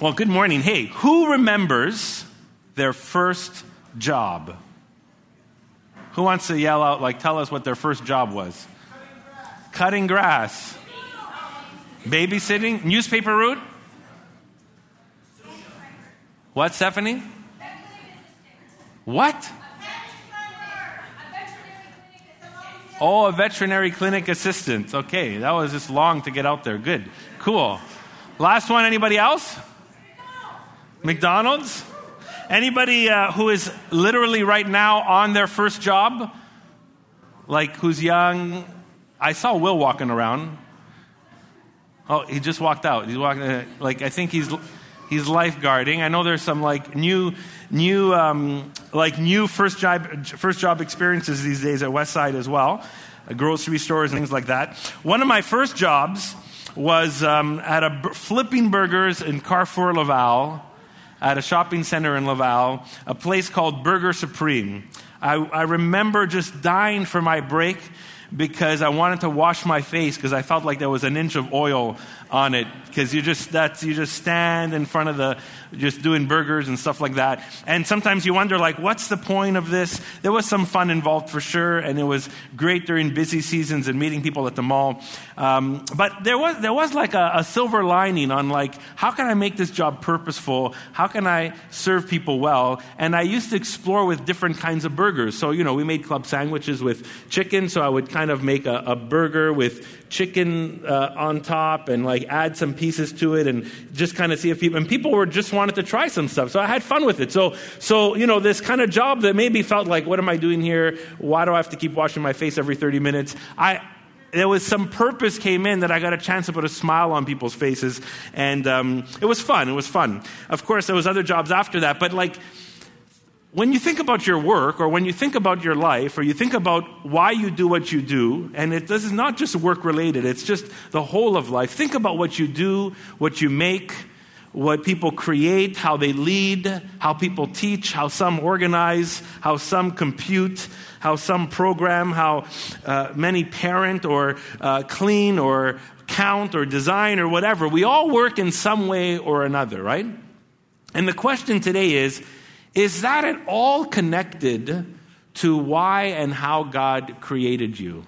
Well, good morning. Hey, who remembers their first job? Who wants to yell out, like, tell us what their first job was? Cutting grass. Babysitting. Newspaper route? What, Stephanie? What? Oh, a veterinary clinic assistant. Okay, that was just long to get out there. Good. Cool. Last one, anybody else? McDonald's? Anybody uh, who is literally right now on their first job? Like who's young? I saw Will walking around. Oh, he just walked out. He's walking, uh, like, I think he's he's lifeguarding. I know there's some like new, new, um, like new first job, first job experiences these days at Westside as well, uh, grocery stores and things like that. One of my first jobs was um, at a flipping burgers in Carrefour Laval, at a shopping center in Laval, a place called Burger Supreme. I, I remember just dying for my break because I wanted to wash my face because I felt like there was an inch of oil on it. Because you just that's you just stand in front of the just doing burgers and stuff like that. And sometimes you wonder like what's the point of this? There was some fun involved for sure and it was great during busy seasons and meeting people at the mall. Um, but there was there was like a, a silver lining on like how can i make this job purposeful? How can i serve people well? And i used to explore with different kinds of burgers. So you know we made club sandwiches with chicken so i would kind of make a, a burger with chicken uh, on top and like add some pieces to it and just kind of see if people and people were just wanted to try some stuff so i had fun with it so so you know this kind of job that maybe felt like what am i doing here why do i have to keep washing my face every 30 minutes i there was some purpose came in that I got a chance to put a smile on people's faces, and um, it was fun. It was fun. Of course, there was other jobs after that, but like when you think about your work or when you think about your life or you think about why you do what you do, and it, this is not just work related, it's just the whole of life. Think about what you do, what you make, what people create, how they lead, how people teach, how some organize, how some compute, how some program, how uh, many parent or uh, clean or count or design or whatever. We all work in some way or another, right? And the question today is, is that at all connected to why and how God created you?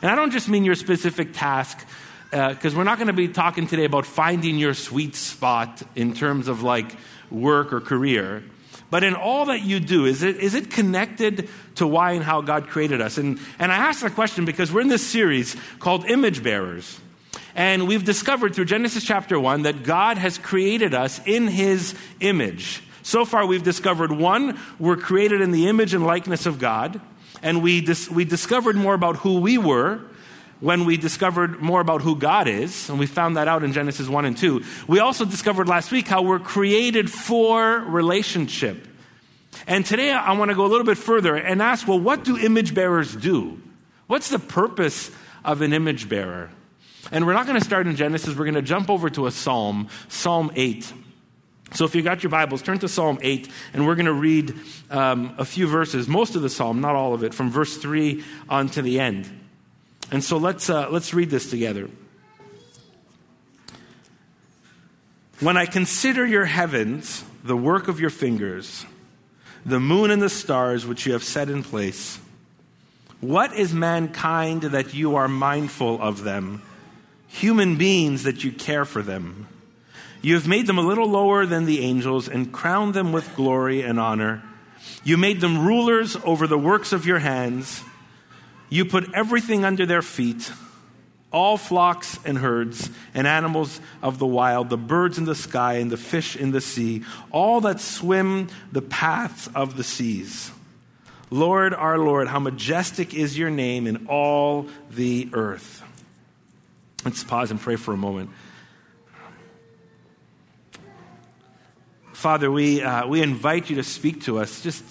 And I don't just mean your specific task, because uh, we're not going to be talking today about finding your sweet spot in terms of like work or career. But in all that you do, is it, is it connected to why and how God created us? And, and I ask that question because we're in this series called Image Bearers. And we've discovered through Genesis chapter 1 that God has created us in his image. So far, we've discovered one, we're created in the image and likeness of God, and we, dis- we discovered more about who we were when we discovered more about who God is, and we found that out in Genesis 1 and 2. We also discovered last week how we're created for relationship. And today I want to go a little bit further and ask well, what do image bearers do? What's the purpose of an image bearer? And we're not going to start in Genesis, we're going to jump over to a psalm, Psalm 8. So if you got your Bibles, turn to Psalm 8, and we're going to read um, a few verses, most of the psalm, not all of it, from verse 3 on to the end. And so let's, uh, let's read this together. When I consider your heavens, the work of your fingers, the moon and the stars which you have set in place, what is mankind that you are mindful of them, human beings that you care for them? You have made them a little lower than the angels and crowned them with glory and honor. You made them rulers over the works of your hands. You put everything under their feet all flocks and herds and animals of the wild, the birds in the sky and the fish in the sea, all that swim the paths of the seas. Lord, our Lord, how majestic is your name in all the earth. Let's pause and pray for a moment. Father, we, uh, we invite you to speak to us. Just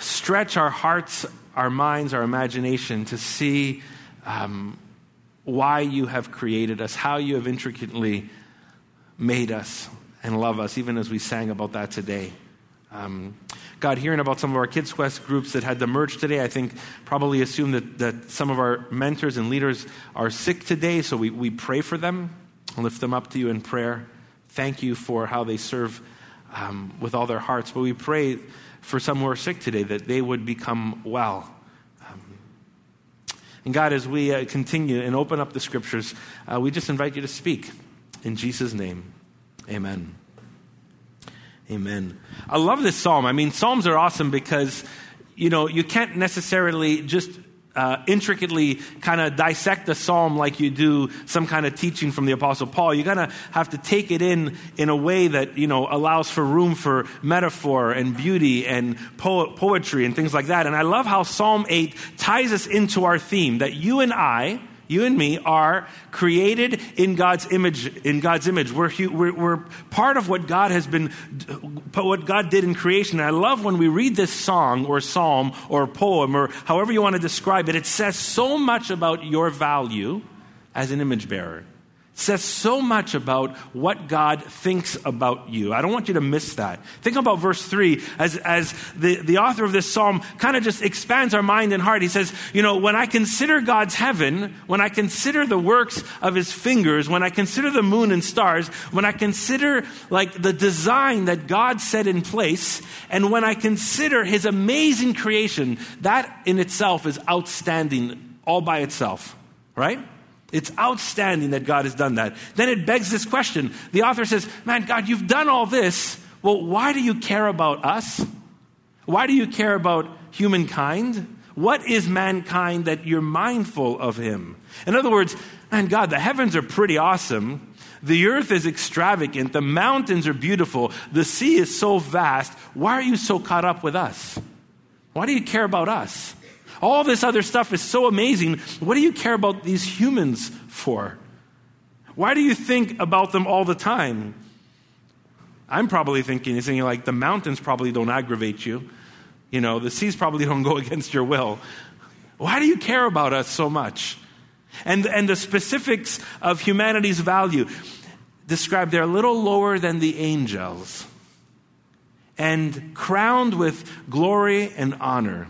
stretch our hearts, our minds, our imagination to see um, why you have created us, how you have intricately made us and love us, even as we sang about that today. Um, God, hearing about some of our Kids Quest groups that had the merge today, I think probably assume that, that some of our mentors and leaders are sick today, so we, we pray for them, lift them up to you in prayer. Thank you for how they serve um, with all their hearts. But we pray for some who are sick today that they would become well. Um, and God, as we uh, continue and open up the scriptures, uh, we just invite you to speak. In Jesus' name, amen. Amen. I love this psalm. I mean, psalms are awesome because, you know, you can't necessarily just uh, intricately kind of dissect the psalm like you do some kind of teaching from the apostle paul. You're going to have to take it in in a way that you know allows for room for metaphor and beauty and po- poetry and things like that. And i love how psalm 8 ties us into our theme that you and i you and me are created in God's image. In God's image, we're, we're, we're, part of what God has been, what God did in creation. And I love when we read this song or psalm or poem or however you want to describe it. It says so much about your value as an image bearer says so much about what God thinks about you. I don't want you to miss that. Think about verse 3 as, as the, the author of this psalm kind of just expands our mind and heart. He says, You know, when I consider God's heaven, when I consider the works of his fingers, when I consider the moon and stars, when I consider like the design that God set in place, and when I consider his amazing creation, that in itself is outstanding all by itself, right? It's outstanding that God has done that. Then it begs this question. The author says, Man, God, you've done all this. Well, why do you care about us? Why do you care about humankind? What is mankind that you're mindful of him? In other words, man, God, the heavens are pretty awesome. The earth is extravagant. The mountains are beautiful. The sea is so vast. Why are you so caught up with us? Why do you care about us? All this other stuff is so amazing. What do you care about these humans for? Why do you think about them all the time? I'm probably thinking, thinking like the mountains probably don't aggravate you. You know, the seas probably don't go against your will. Why do you care about us so much? And, and the specifics of humanity's value described they're a little lower than the angels and crowned with glory and honor.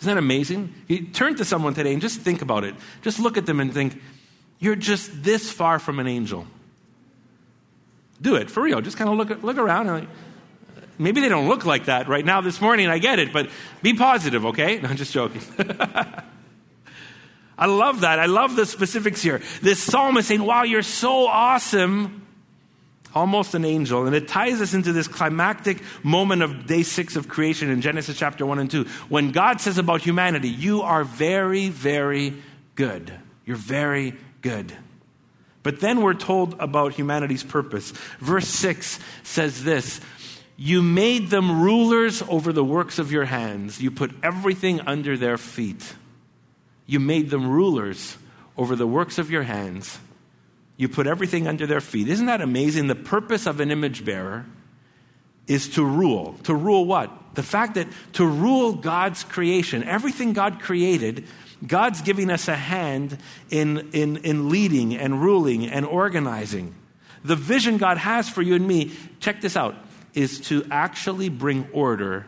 Isn't that amazing? You turn to someone today and just think about it. Just look at them and think, you're just this far from an angel. Do it for real. Just kind of look, look around and like, maybe they don't look like that right now this morning. I get it, but be positive, okay? No, I'm just joking. I love that. I love the specifics here. This psalm is saying, wow, you're so awesome almost an angel. And it ties us into this climactic moment of day six of creation in Genesis chapter 1 and 2. When God says about humanity, You are very, very good. You're very good. But then we're told about humanity's purpose. Verse 6 says this You made them rulers over the works of your hands, you put everything under their feet. You made them rulers over the works of your hands you put everything under their feet. Isn't that amazing? The purpose of an image bearer is to rule. To rule what? The fact that to rule God's creation, everything God created, God's giving us a hand in, in, in leading and ruling and organizing. The vision God has for you and me, check this out, is to actually bring order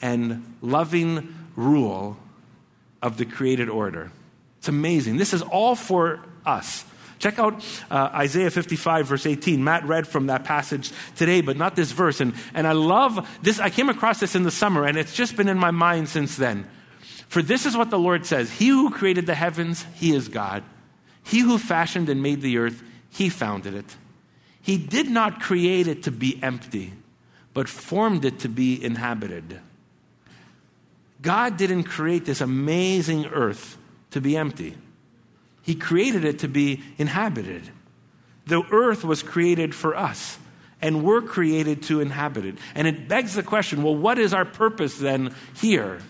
and loving rule of the created order. It's amazing. This is all for us. Check out uh, Isaiah 55, verse 18. Matt read from that passage today, but not this verse. And, and I love this. I came across this in the summer, and it's just been in my mind since then. For this is what the Lord says He who created the heavens, He is God. He who fashioned and made the earth, He founded it. He did not create it to be empty, but formed it to be inhabited. God didn't create this amazing earth to be empty. He created it to be inhabited. The earth was created for us, and we're created to inhabit it. And it begs the question well, what is our purpose then here?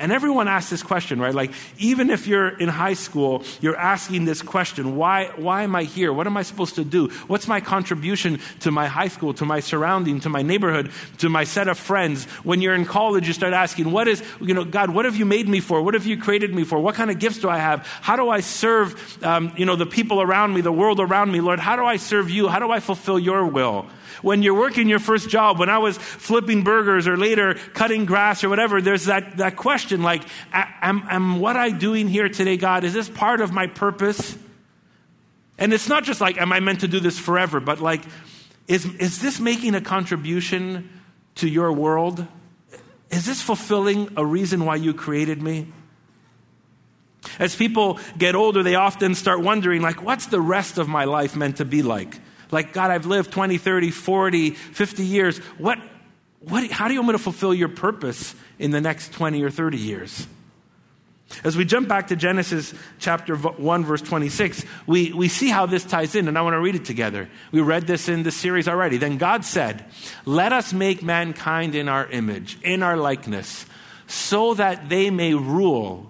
And everyone asks this question, right? Like, even if you're in high school, you're asking this question why, why am I here? What am I supposed to do? What's my contribution to my high school, to my surrounding, to my neighborhood, to my set of friends? When you're in college, you start asking, what is, you know, God, what have you made me for? What have you created me for? What kind of gifts do I have? How do I serve, um, you know, the people around me, the world around me, Lord? How do I serve you? How do I fulfill your will? When you're working your first job, when I was flipping burgers or later cutting grass or whatever, there's that, that question like, am, am what I doing here today, God, is this part of my purpose? And it's not just like, am I meant to do this forever, but like, is, is this making a contribution to your world? Is this fulfilling a reason why you created me? As people get older, they often start wondering, like, what's the rest of my life meant to be like? Like, God, I've lived 20, 30, 40, 50 years. What, what, how do you want me to fulfill your purpose in the next 20 or 30 years? As we jump back to Genesis chapter 1, verse 26, we, we see how this ties in, and I want to read it together. We read this in the series already. Then God said, Let us make mankind in our image, in our likeness, so that they may rule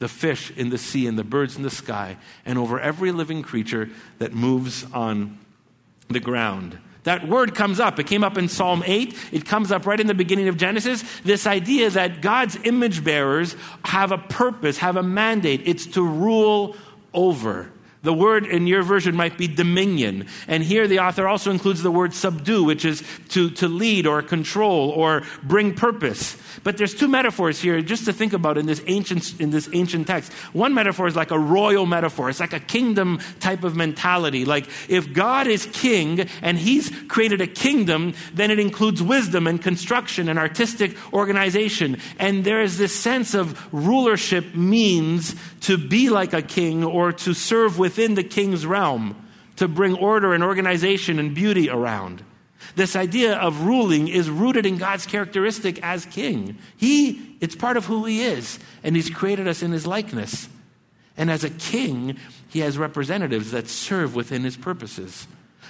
the fish in the sea and the birds in the sky, and over every living creature that moves on the ground. That word comes up. It came up in Psalm 8. It comes up right in the beginning of Genesis. This idea that God's image bearers have a purpose, have a mandate. It's to rule over. The word in your version might be dominion. And here the author also includes the word subdue, which is to, to lead or control or bring purpose. But there's two metaphors here just to think about in this ancient, in this ancient text. One metaphor is like a royal metaphor. It's like a kingdom type of mentality. Like if God is king and he's created a kingdom, then it includes wisdom and construction and artistic organization. And there is this sense of rulership means to be like a king or to serve within the king's realm, to bring order and organization and beauty around. This idea of ruling is rooted in God's characteristic as king. He, it's part of who he is, and he's created us in his likeness. And as a king, he has representatives that serve within his purposes.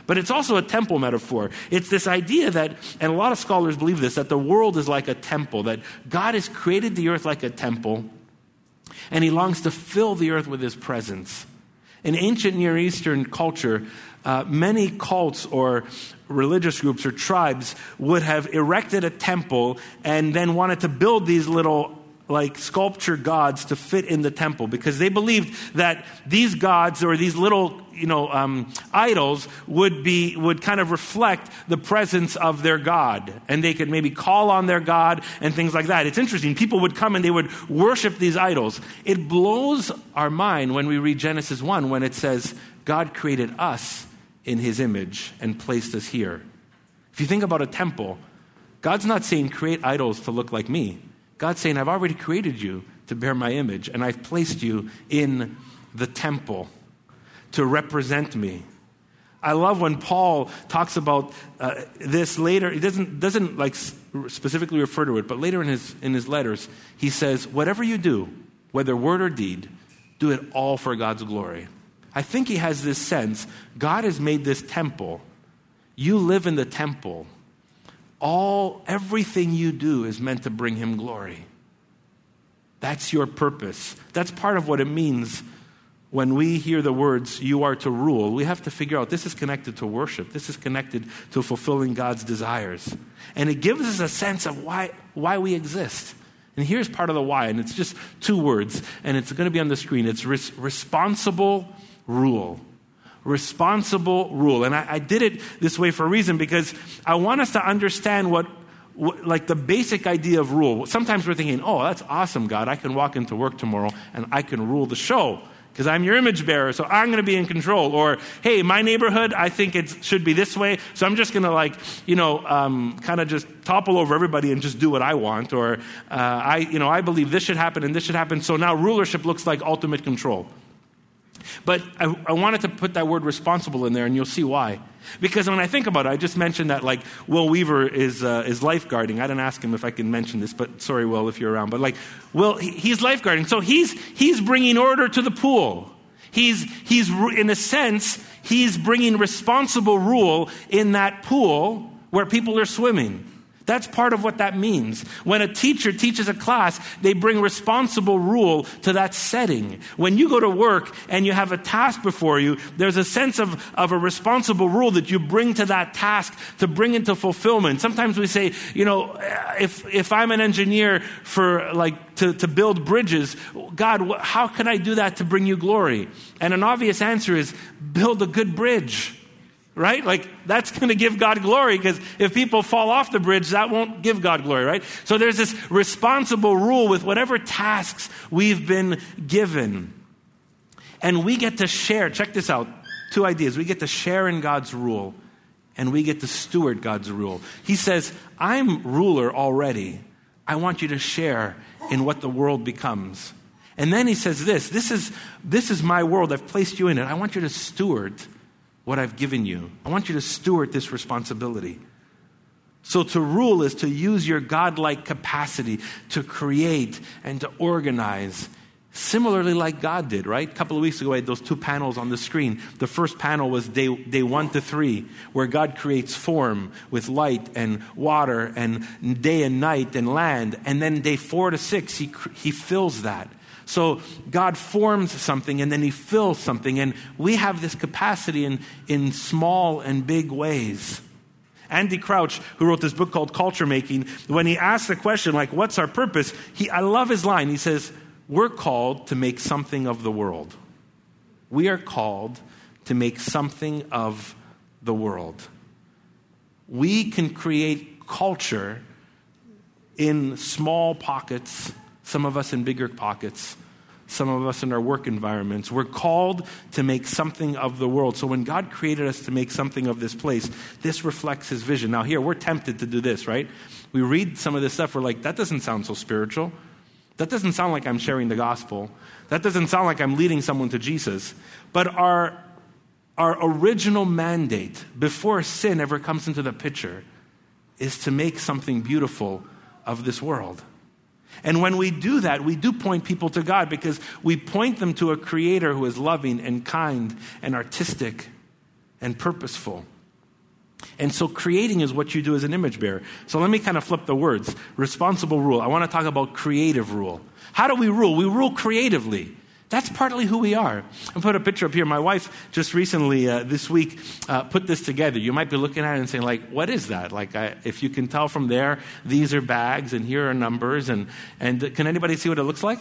But it's also a temple metaphor. It's this idea that, and a lot of scholars believe this, that the world is like a temple, that God has created the earth like a temple, and he longs to fill the earth with his presence. In ancient Near Eastern culture, uh, many cults or religious groups or tribes would have erected a temple and then wanted to build these little like sculpture gods to fit in the temple because they believed that these gods or these little you know um, idols would be would kind of reflect the presence of their god and they could maybe call on their god and things like that. It's interesting. People would come and they would worship these idols. It blows our mind when we read genesis 1 when it says god created us in his image and placed us here. If you think about a temple god's not saying create idols to look like me God's saying, I've already created you to bear my image, and I've placed you in the temple to represent me. I love when Paul talks about uh, this later. He doesn't, doesn't like specifically refer to it, but later in his, in his letters, he says, Whatever you do, whether word or deed, do it all for God's glory. I think he has this sense God has made this temple. You live in the temple all everything you do is meant to bring him glory. That's your purpose. That's part of what it means when we hear the words, you are to rule. We have to figure out this is connected to worship. This is connected to fulfilling God's desires. And it gives us a sense of why, why we exist. And here's part of the why, and it's just two words, and it's going to be on the screen. It's res- responsible rule responsible rule. And I, I, did it this way for a reason because I want us to understand what, like the basic idea of rule. Sometimes we're thinking, oh, that's awesome, God. I can walk into work tomorrow and I can rule the show because I'm your image bearer, so I'm going to be in control. Or, hey, my neighborhood, I think it should be this way, so I'm just going to, like, you know, um, kind of just topple over everybody and just do what I want. Or, uh, I, you know, I believe this should happen and this should happen. So now rulership looks like ultimate control. But I, I, wanted to put that word responsible in there, and you'll see why. Because when I think about it, I just mentioned that, like, Will Weaver is, uh, is lifeguarding. I didn't ask him if I can mention this, but sorry, Will, if you're around. But, like, Will, he, he's lifeguarding. So he's, he's bringing order to the pool. He's, he's, in a sense, he's bringing responsible rule in that pool where people are swimming. That's part of what that means. When a teacher teaches a class, they bring responsible rule to that setting. When you go to work and you have a task before you, there's a sense of, of a responsible rule that you bring to that task to bring into fulfillment. Sometimes we say, you know, if, if I'm an engineer for like to, to build bridges, God, how can I do that to bring you glory? And an obvious answer is build a good bridge right? Like that's going to give God glory because if people fall off the bridge, that won't give God glory, right? So there's this responsible rule with whatever tasks we've been given. And we get to share, check this out two ideas. We get to share in God's rule and we get to steward God's rule. He says, I'm ruler already. I want you to share in what the world becomes. And then he says this this is, this is my world. I've placed you in it. I want you to steward what I've given you. I want you to steward this responsibility. So, to rule is to use your godlike capacity to create and to organize, similarly, like God did, right? A couple of weeks ago, I had those two panels on the screen. The first panel was day, day one to three, where God creates form with light and water and day and night and land. And then day four to six, He, he fills that. So God forms something and then He fills something, and we have this capacity in, in small and big ways. Andy Crouch, who wrote this book called Culture Making, when he asks the question, like, what's our purpose? He, I love his line. He says, We're called to make something of the world. We are called to make something of the world. We can create culture in small pockets, some of us in bigger pockets, some of us in our work environments. We're called to make something of the world. So when God created us to make something of this place, this reflects his vision. Now, here, we're tempted to do this, right? We read some of this stuff, we're like, that doesn't sound so spiritual. That doesn't sound like I'm sharing the gospel. That doesn't sound like I'm leading someone to Jesus. But our, our original mandate before sin ever comes into the picture is to make something beautiful of this world. And when we do that, we do point people to God because we point them to a creator who is loving and kind and artistic and purposeful. And so creating is what you do as an image bearer. So let me kind of flip the words. Responsible rule. I want to talk about creative rule. How do we rule? We rule creatively. That's partly who we are. I put a picture up here. My wife just recently, uh, this week, uh, put this together. You might be looking at it and saying, like, what is that? Like, I, if you can tell from there, these are bags and here are numbers. And, and can anybody see what it looks like?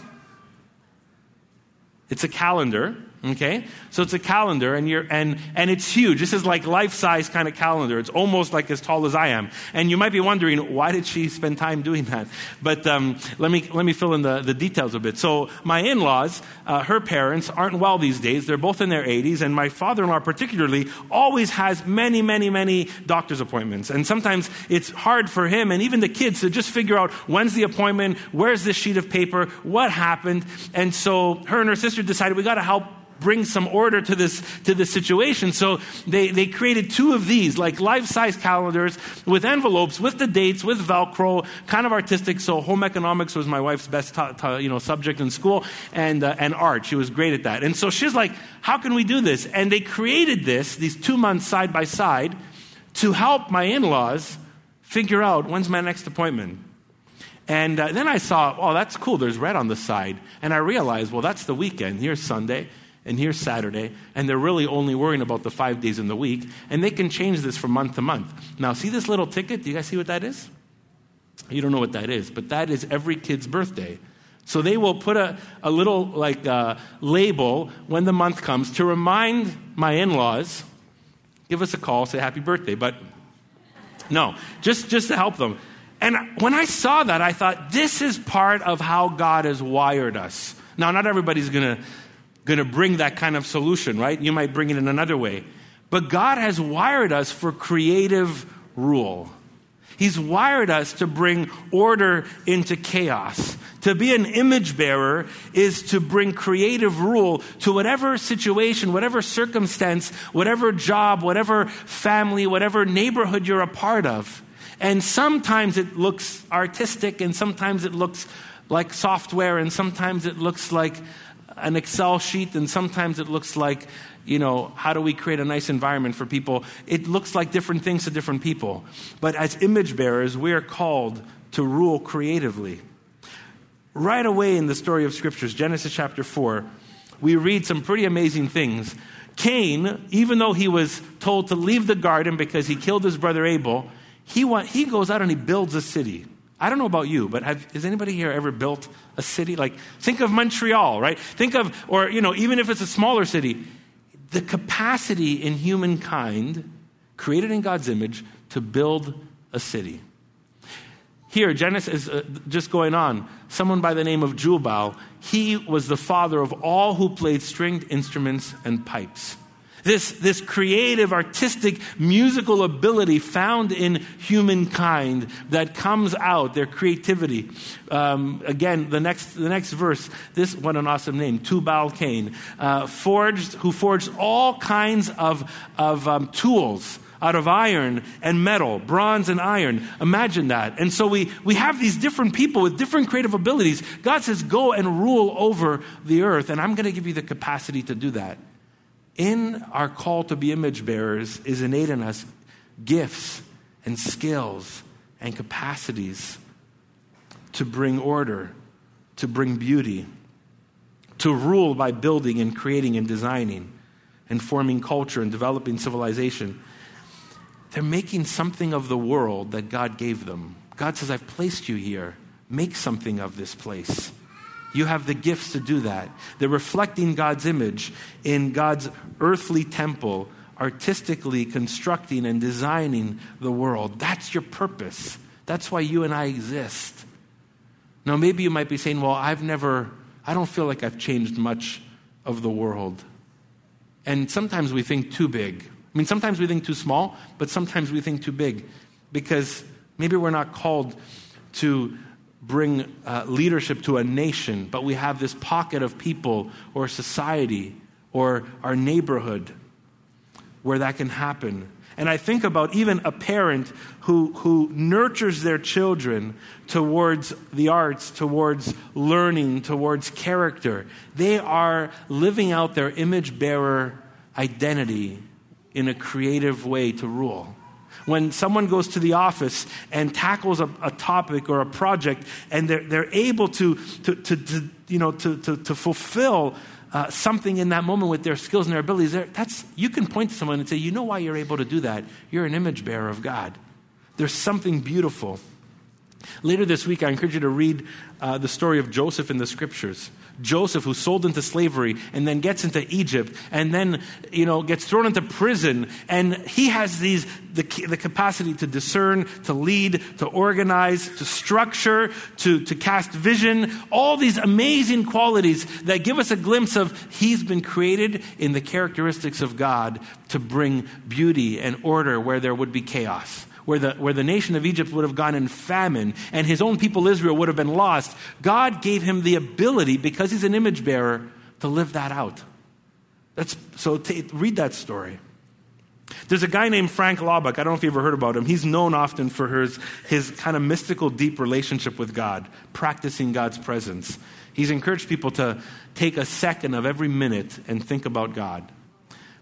It's a calendar, okay? So it's a calendar, and you're and and it's huge. This is like life size kind of calendar. It's almost like as tall as I am. And you might be wondering why did she spend time doing that? But um, let me let me fill in the, the details a bit. So my in-laws, uh, her parents aren't well these days. They're both in their 80s, and my father-in-law particularly always has many many many doctor's appointments. And sometimes it's hard for him and even the kids to just figure out when's the appointment, where's this sheet of paper, what happened. And so her and her sister decided we got to help bring some order to this to this situation. So they, they created two of these, like life-size calendars with envelopes, with the dates, with Velcro, kind of artistic. So home economics was my wife's best you know subject in school, and uh, and art. She was great at that. And so she's like, how can we do this? And they created this these two months side by side to help my in-laws figure out when's my next appointment. And uh, then I saw, oh, that's cool. There's red on the side. And I realized, well, that's the weekend. Here's Sunday and here's Saturday. And they're really only worrying about the five days in the week. And they can change this from month to month. Now, see this little ticket? Do you guys see what that is? You don't know what that is, but that is every kid's birthday. So they will put a, a little like uh, label when the month comes to remind my in laws, give us a call, say happy birthday. But no, just, just to help them. And when I saw that, I thought, this is part of how God has wired us. Now, not everybody's going to going to bring that kind of solution, right? You might bring it in another way. But God has wired us for creative rule. He's wired us to bring order into chaos. To be an image bearer is to bring creative rule to whatever situation, whatever circumstance, whatever job, whatever family, whatever neighborhood you're a part of. And sometimes it looks artistic, and sometimes it looks like software, and sometimes it looks like an Excel sheet, and sometimes it looks like, you know, how do we create a nice environment for people? It looks like different things to different people. But as image bearers, we are called to rule creatively. Right away in the story of scriptures, Genesis chapter 4, we read some pretty amazing things. Cain, even though he was told to leave the garden because he killed his brother Abel, he, want, he goes out and he builds a city. I don't know about you, but have, has anybody here ever built a city? Like, think of Montreal, right? Think of, or, you know, even if it's a smaller city, the capacity in humankind, created in God's image, to build a city. Here, Genesis is uh, just going on. Someone by the name of Jubal, he was the father of all who played stringed instruments and pipes. This, this creative, artistic, musical ability found in humankind that comes out, their creativity. Um, again, the next, the next verse, this, what an awesome name, Tubal Cain, uh, forged, who forged all kinds of, of um, tools out of iron and metal, bronze and iron. Imagine that. And so we, we have these different people with different creative abilities. God says, go and rule over the earth, and I'm going to give you the capacity to do that in our call to be image bearers is innate in us gifts and skills and capacities to bring order, to bring beauty, to rule by building and creating and designing and forming culture and developing civilization. They're making something of the world that God gave them. God says, I've placed you here. Make something of this place. You have the gifts to do that. They're reflecting God's image in God's earthly temple, artistically constructing and designing the world. That's your purpose. That's why you and I exist. Now, maybe you might be saying, Well, I've never, I don't feel like I've changed much of the world. And sometimes we think too big. I mean, sometimes we think too small, but sometimes we think too big because maybe we're not called to bring uh, leadership to a nation, but we have this pocket of people or society or our neighborhood where that can happen. And I think about even a parent who, who nurtures their children towards the arts, towards learning, towards character. They are living out their image bearer identity in a creative way to rule when someone goes to the office and tackles a, a topic or a project and they're, they're able to, to, to, to you know, to, to, to fulfill uh, something in that moment with their skills and their abilities, that's, you can point to someone and say, you know why you're able to do that? You're an image bearer of God. There's something beautiful. Later this week, I encourage you to read uh, the story of Joseph in the scriptures. Joseph, who's sold into slavery and then gets into Egypt and then, you know, gets thrown into prison. And he has these, the, the capacity to discern, to lead, to organize, to structure, to, to cast vision, all these amazing qualities that give us a glimpse of he's been created in the characteristics of God to bring beauty and order where there would be chaos where the, where the nation of Egypt would have gone in famine and his own people Israel would have been lost, God gave him the ability, because he's an image bearer, to live that out. That's, so t- read that story. There's a guy named Frank Laubach. I don't know if you ever heard about him. He's known often for his, his kind of mystical, deep relationship with God, practicing God's presence. He's encouraged people to take a second of every minute and think about God.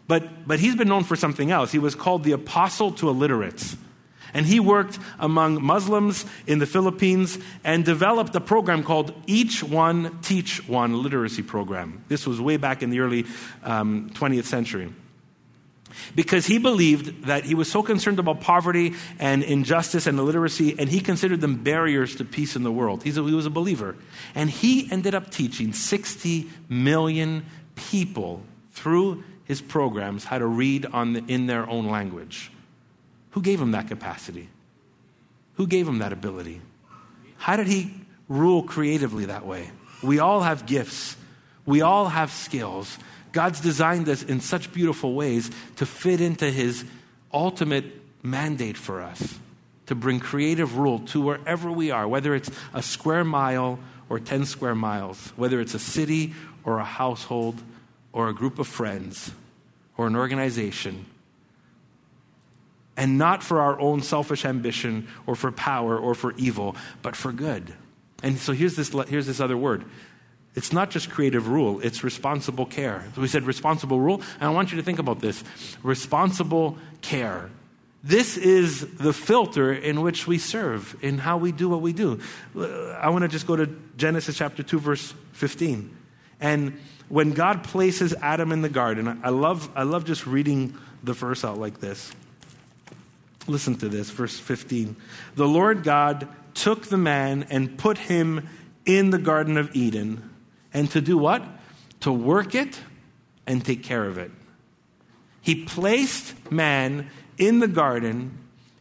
But, but he's been known for something else. He was called the apostle to illiterates. And he worked among Muslims in the Philippines and developed a program called Each One Teach One literacy program. This was way back in the early um, 20th century. Because he believed that he was so concerned about poverty and injustice and illiteracy, and he considered them barriers to peace in the world. A, he was a believer. And he ended up teaching 60 million people through his programs how to read the, in their own language. Who gave him that capacity? Who gave him that ability? How did he rule creatively that way? We all have gifts, we all have skills. God's designed us in such beautiful ways to fit into his ultimate mandate for us to bring creative rule to wherever we are, whether it's a square mile or 10 square miles, whether it's a city or a household or a group of friends or an organization and not for our own selfish ambition or for power or for evil, but for good. And so here's this, here's this other word It's not just creative rule, it's responsible care. So we said responsible rule, and I want you to think about this responsible care. This is the filter in which we serve, in how we do what we do. I want to just go to Genesis chapter 2, verse 15. And when God places Adam in the garden, I love, I love just reading the verse out like this. Listen to this, verse 15. The Lord God took the man and put him in the Garden of Eden and to do what? To work it and take care of it. He placed man in the garden,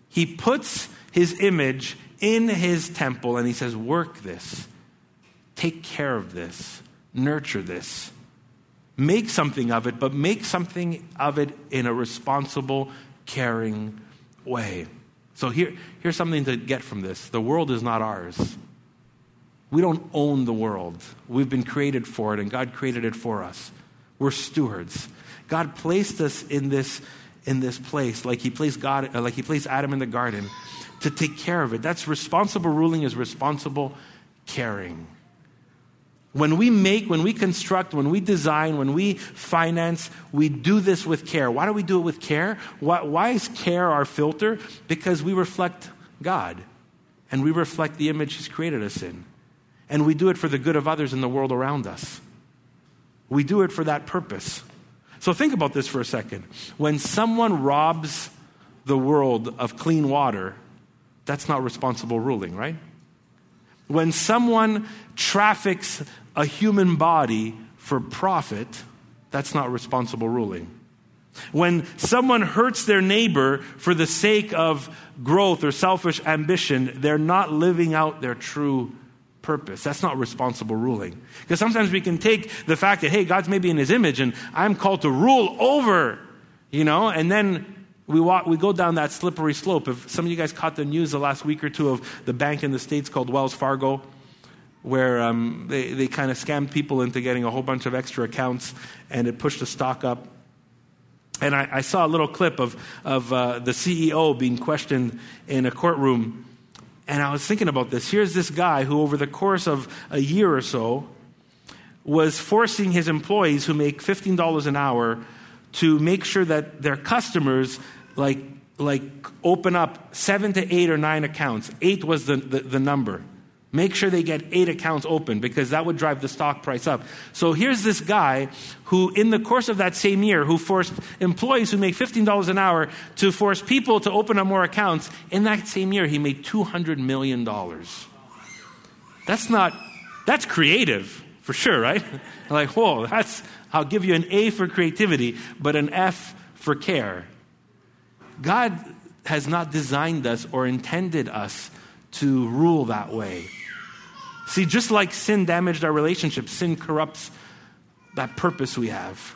he puts his image in his temple, and he says, Work this, take care of this, nurture this. Make something of it, but make something of it in a responsible, caring way. So here, here's something to get from this the world is not ours. We don't own the world. We've been created for it, and God created it for us. We're stewards. God placed us in this, in this place, like He placed God, uh, like He placed Adam in the garden, to take care of it. That's responsible ruling is responsible caring. When we make, when we construct, when we design, when we finance, we do this with care. Why do we do it with care? Why, why is care our filter? Because we reflect God and we reflect the image He's created us in. And we do it for the good of others in the world around us. We do it for that purpose. So think about this for a second. When someone robs the world of clean water, that's not responsible ruling, right? When someone traffics a human body for profit, that's not responsible ruling. When someone hurts their neighbor for the sake of growth or selfish ambition, they're not living out their true purpose. That's not responsible ruling. Because sometimes we can take the fact that, hey, God's maybe in his image and I'm called to rule over, you know, and then we, walk, we go down that slippery slope. If some of you guys caught the news the last week or two of the bank in the States called Wells Fargo, where um, they, they kind of scammed people into getting a whole bunch of extra accounts and it pushed the stock up. And I, I saw a little clip of, of uh, the CEO being questioned in a courtroom. And I was thinking about this. Here's this guy who, over the course of a year or so, was forcing his employees who make $15 an hour to make sure that their customers like, like open up seven to eight or nine accounts. Eight was the, the, the number. Make sure they get eight accounts open because that would drive the stock price up. So here's this guy who, in the course of that same year, who forced employees who make $15 an hour to force people to open up more accounts. In that same year, he made $200 million. That's not, that's creative for sure, right? like, whoa, that's, I'll give you an A for creativity, but an F for care. God has not designed us or intended us to rule that way. See, just like sin damaged our relationship, sin corrupts that purpose we have.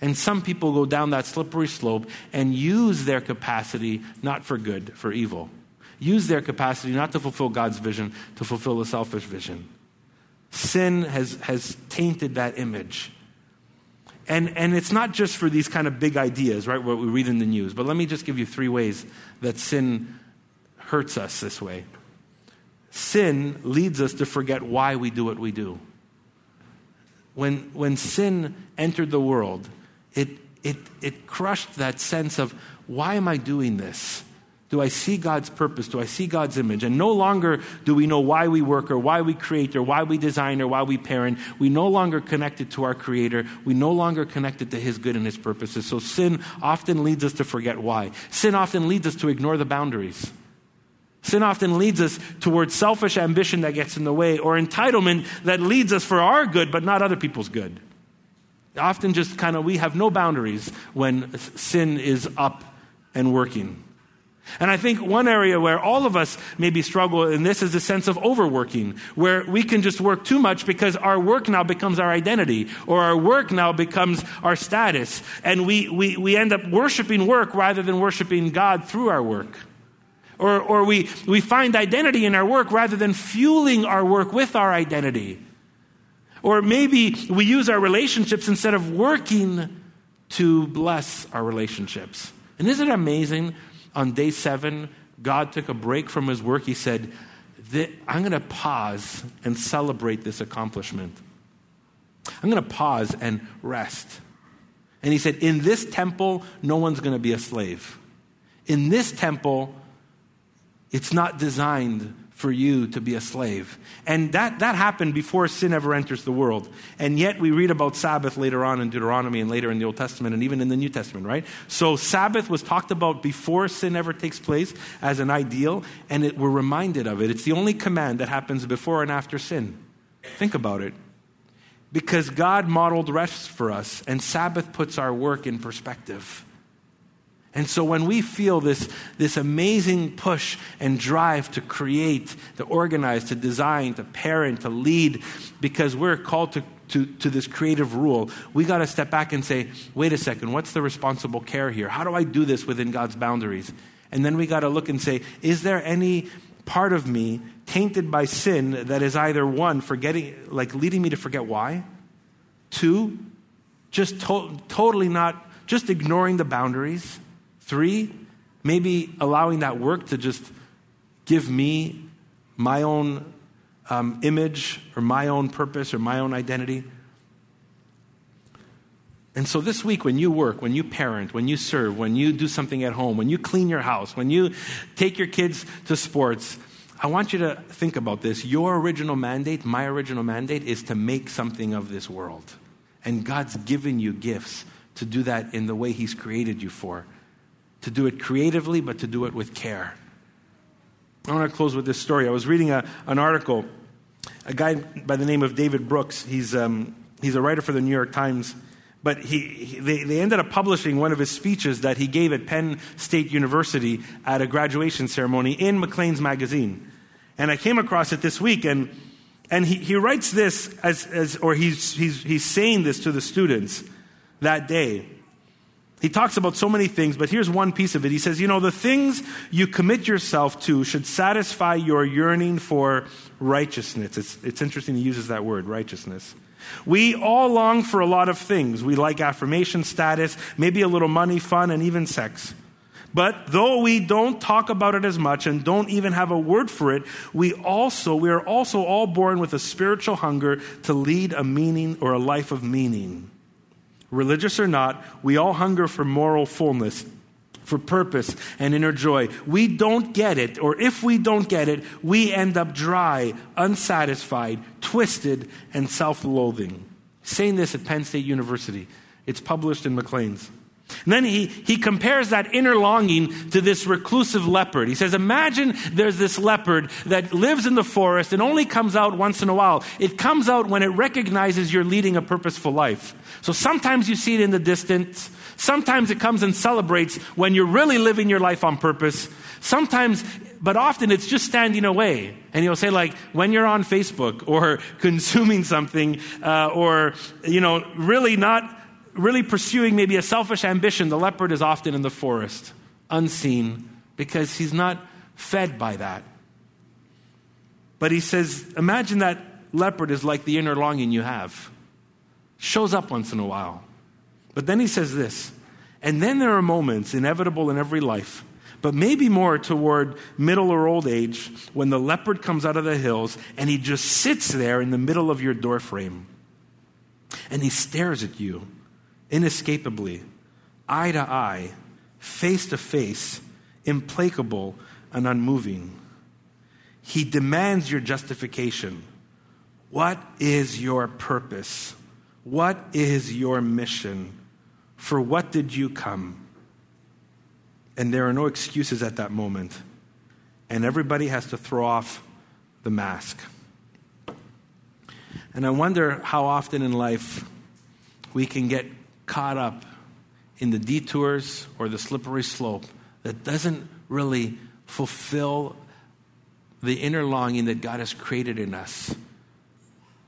And some people go down that slippery slope and use their capacity not for good, for evil. Use their capacity not to fulfill God's vision, to fulfill the selfish vision. Sin has, has tainted that image. And, and it's not just for these kind of big ideas, right, what we read in the news, but let me just give you three ways that sin hurts us this way sin leads us to forget why we do what we do. When, when sin entered the world, it, it, it crushed that sense of why am I doing this? Do I see God's purpose? Do I see God's image? And no longer do we know why we work or why we create or why we design or why we parent. We no longer connected to our Creator. We no longer connected to His good and His purposes. So sin often leads us to forget why. Sin often leads us to ignore the boundaries. Sin often leads us towards selfish ambition that gets in the way, or entitlement that leads us for our good, but not other people's good. Often, just kind of, we have no boundaries when sin is up and working. And I think one area where all of us maybe struggle in this is the sense of overworking, where we can just work too much because our work now becomes our identity, or our work now becomes our status. And we, we, we end up worshiping work rather than worshiping God through our work. Or, or we, we find identity in our work rather than fueling our work with our identity. Or maybe we use our relationships instead of working to bless our relationships. And isn't it amazing? On day seven, God took a break from his work. He said, I'm going to pause and celebrate this accomplishment. I'm going to pause and rest. And he said, In this temple, no one's going to be a slave. In this temple, it's not designed for you to be a slave. And that, that happened before sin ever enters the world. And yet we read about Sabbath later on in Deuteronomy and later in the Old Testament and even in the New Testament, right? So Sabbath was talked about before sin ever takes place as an ideal, and it, we're reminded of it. It's the only command that happens before and after sin. Think about it. Because God modeled rest for us, and Sabbath puts our work in perspective. And so when we feel this, this amazing push and drive to create, to organize, to design, to parent, to lead, because we're called to, to, to this creative rule, we got to step back and say, wait a second, what's the responsible care here? How do I do this within God's boundaries? And then we got to look and say, is there any part of me tainted by sin that is either one, forgetting, like leading me to forget why? Two, just to- totally not, just ignoring the boundaries? Three, maybe allowing that work to just give me my own um, image or my own purpose or my own identity. And so this week, when you work, when you parent, when you serve, when you do something at home, when you clean your house, when you take your kids to sports, I want you to think about this. Your original mandate, my original mandate, is to make something of this world. And God's given you gifts to do that in the way He's created you for to do it creatively, but to do it with care. I want to close with this story. I was reading a, an article, a guy by the name of David Brooks. He's, um, he's a writer for the New York Times. But he, he, they, they ended up publishing one of his speeches that he gave at Penn State University at a graduation ceremony in Maclean's magazine. And I came across it this week, and, and he, he writes this as, as or he's, he's, he's saying this to the students that day. He talks about so many things, but here's one piece of it. He says, You know, the things you commit yourself to should satisfy your yearning for righteousness. It's, it's interesting he uses that word, righteousness. We all long for a lot of things. We like affirmation status, maybe a little money, fun, and even sex. But though we don't talk about it as much and don't even have a word for it, we also we are also all born with a spiritual hunger to lead a meaning or a life of meaning religious or not, we all hunger for moral fullness, for purpose and inner joy. We don't get it, or if we don't get it, we end up dry, unsatisfied, twisted, and self loathing. Saying this at Penn State University. It's published in Maclean's. And then he, he compares that inner longing to this reclusive leopard. He says, Imagine there's this leopard that lives in the forest and only comes out once in a while. It comes out when it recognizes you're leading a purposeful life. So sometimes you see it in the distance. Sometimes it comes and celebrates when you're really living your life on purpose. Sometimes, but often it's just standing away. And he'll say, like, when you're on Facebook or consuming something uh, or, you know, really not really pursuing maybe a selfish ambition, the leopard is often in the forest, unseen, because he's not fed by that. But he says, imagine that leopard is like the inner longing you have. Shows up once in a while. But then he says this, and then there are moments inevitable in every life, but maybe more toward middle or old age, when the leopard comes out of the hills and he just sits there in the middle of your doorframe and he stares at you inescapably, eye to eye, face to face, implacable and unmoving. He demands your justification. What is your purpose? What is your mission? For what did you come? And there are no excuses at that moment. And everybody has to throw off the mask. And I wonder how often in life we can get caught up in the detours or the slippery slope that doesn't really fulfill the inner longing that God has created in us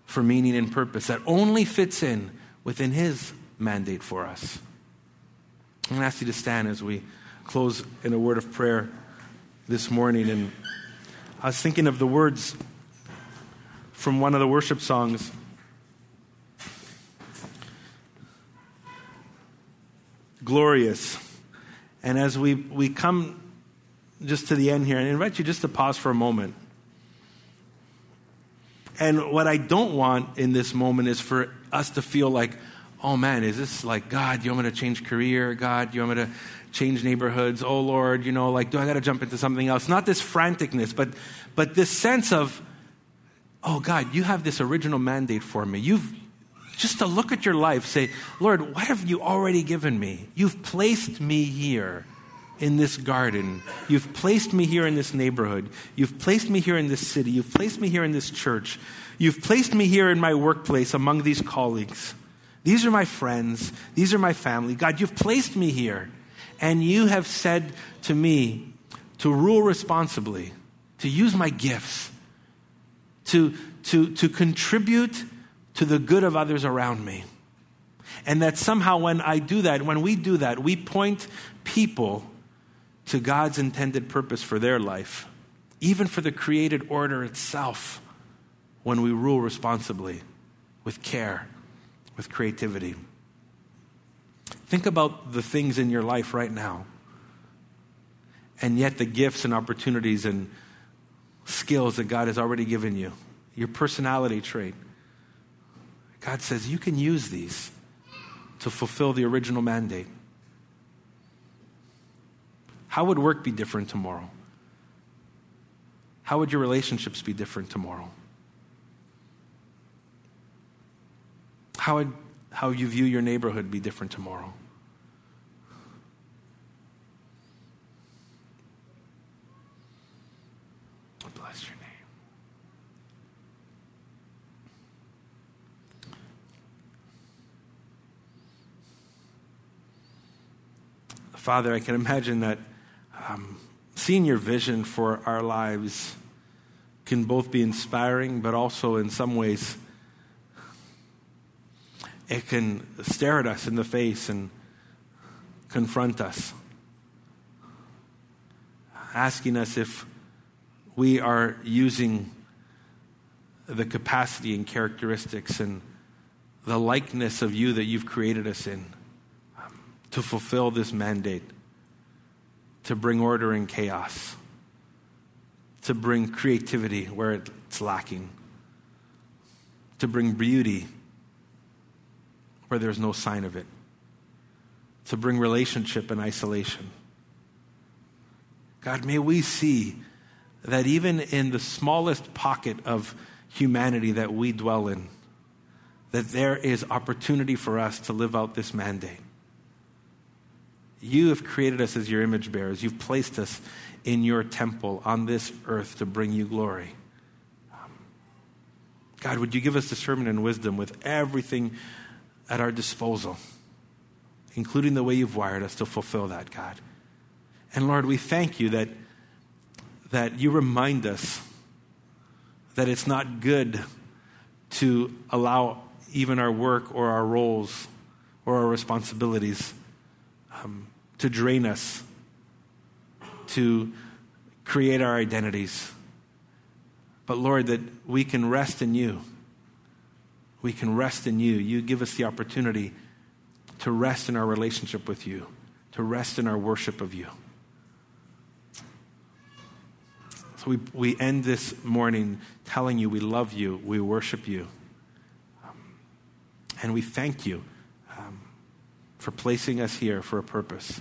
for meaning and purpose that only fits in within His mandate for us. I'm going to ask you to stand as we close in a word of prayer this morning. And I was thinking of the words from one of the worship songs. Glorious. And as we, we come just to the end here, I invite you just to pause for a moment. And what I don't want in this moment is for us to feel like, oh man, is this like, God, you want me to change career? God, you want me to change neighborhoods? Oh Lord, you know, like, do I got to jump into something else? Not this franticness, but, but this sense of, oh God, you have this original mandate for me. You've, just to look at your life, say, Lord, what have you already given me? You've placed me here in this garden. You've placed me here in this neighborhood. You've placed me here in this city. You've placed me here in this church. You've placed me here in my workplace among these colleagues. These are my friends. These are my family. God, you've placed me here. And you have said to me to rule responsibly, to use my gifts, to, to, to contribute to the good of others around me. And that somehow, when I do that, when we do that, we point people to God's intended purpose for their life, even for the created order itself, when we rule responsibly, with care, with creativity. Think about the things in your life right now, and yet the gifts and opportunities and skills that God has already given you, your personality trait. God says you can use these to fulfill the original mandate. How would work be different tomorrow? How would your relationships be different tomorrow? How would how you view your neighborhood be different tomorrow? Bless your name. Father, I can imagine that um, seeing your vision for our lives can both be inspiring, but also in some ways, it can stare at us in the face and confront us, asking us if we are using the capacity and characteristics and the likeness of you that you've created us in to fulfill this mandate to bring order in chaos, to bring creativity where it's lacking, to bring beauty where there's no sign of it, to bring relationship in isolation. God, may we see that even in the smallest pocket of humanity that we dwell in, that there is opportunity for us to live out this mandate. You have created us as your image bearers. You've placed us in your temple on this earth to bring you glory. God, would you give us discernment and wisdom with everything at our disposal, including the way you've wired us to fulfill that, God? And Lord, we thank you that, that you remind us that it's not good to allow even our work or our roles or our responsibilities um, to drain us, to create our identities. But Lord, that we can rest in you. We can rest in you. You give us the opportunity to rest in our relationship with you, to rest in our worship of you. So we, we end this morning telling you we love you, we worship you, um, and we thank you um, for placing us here for a purpose.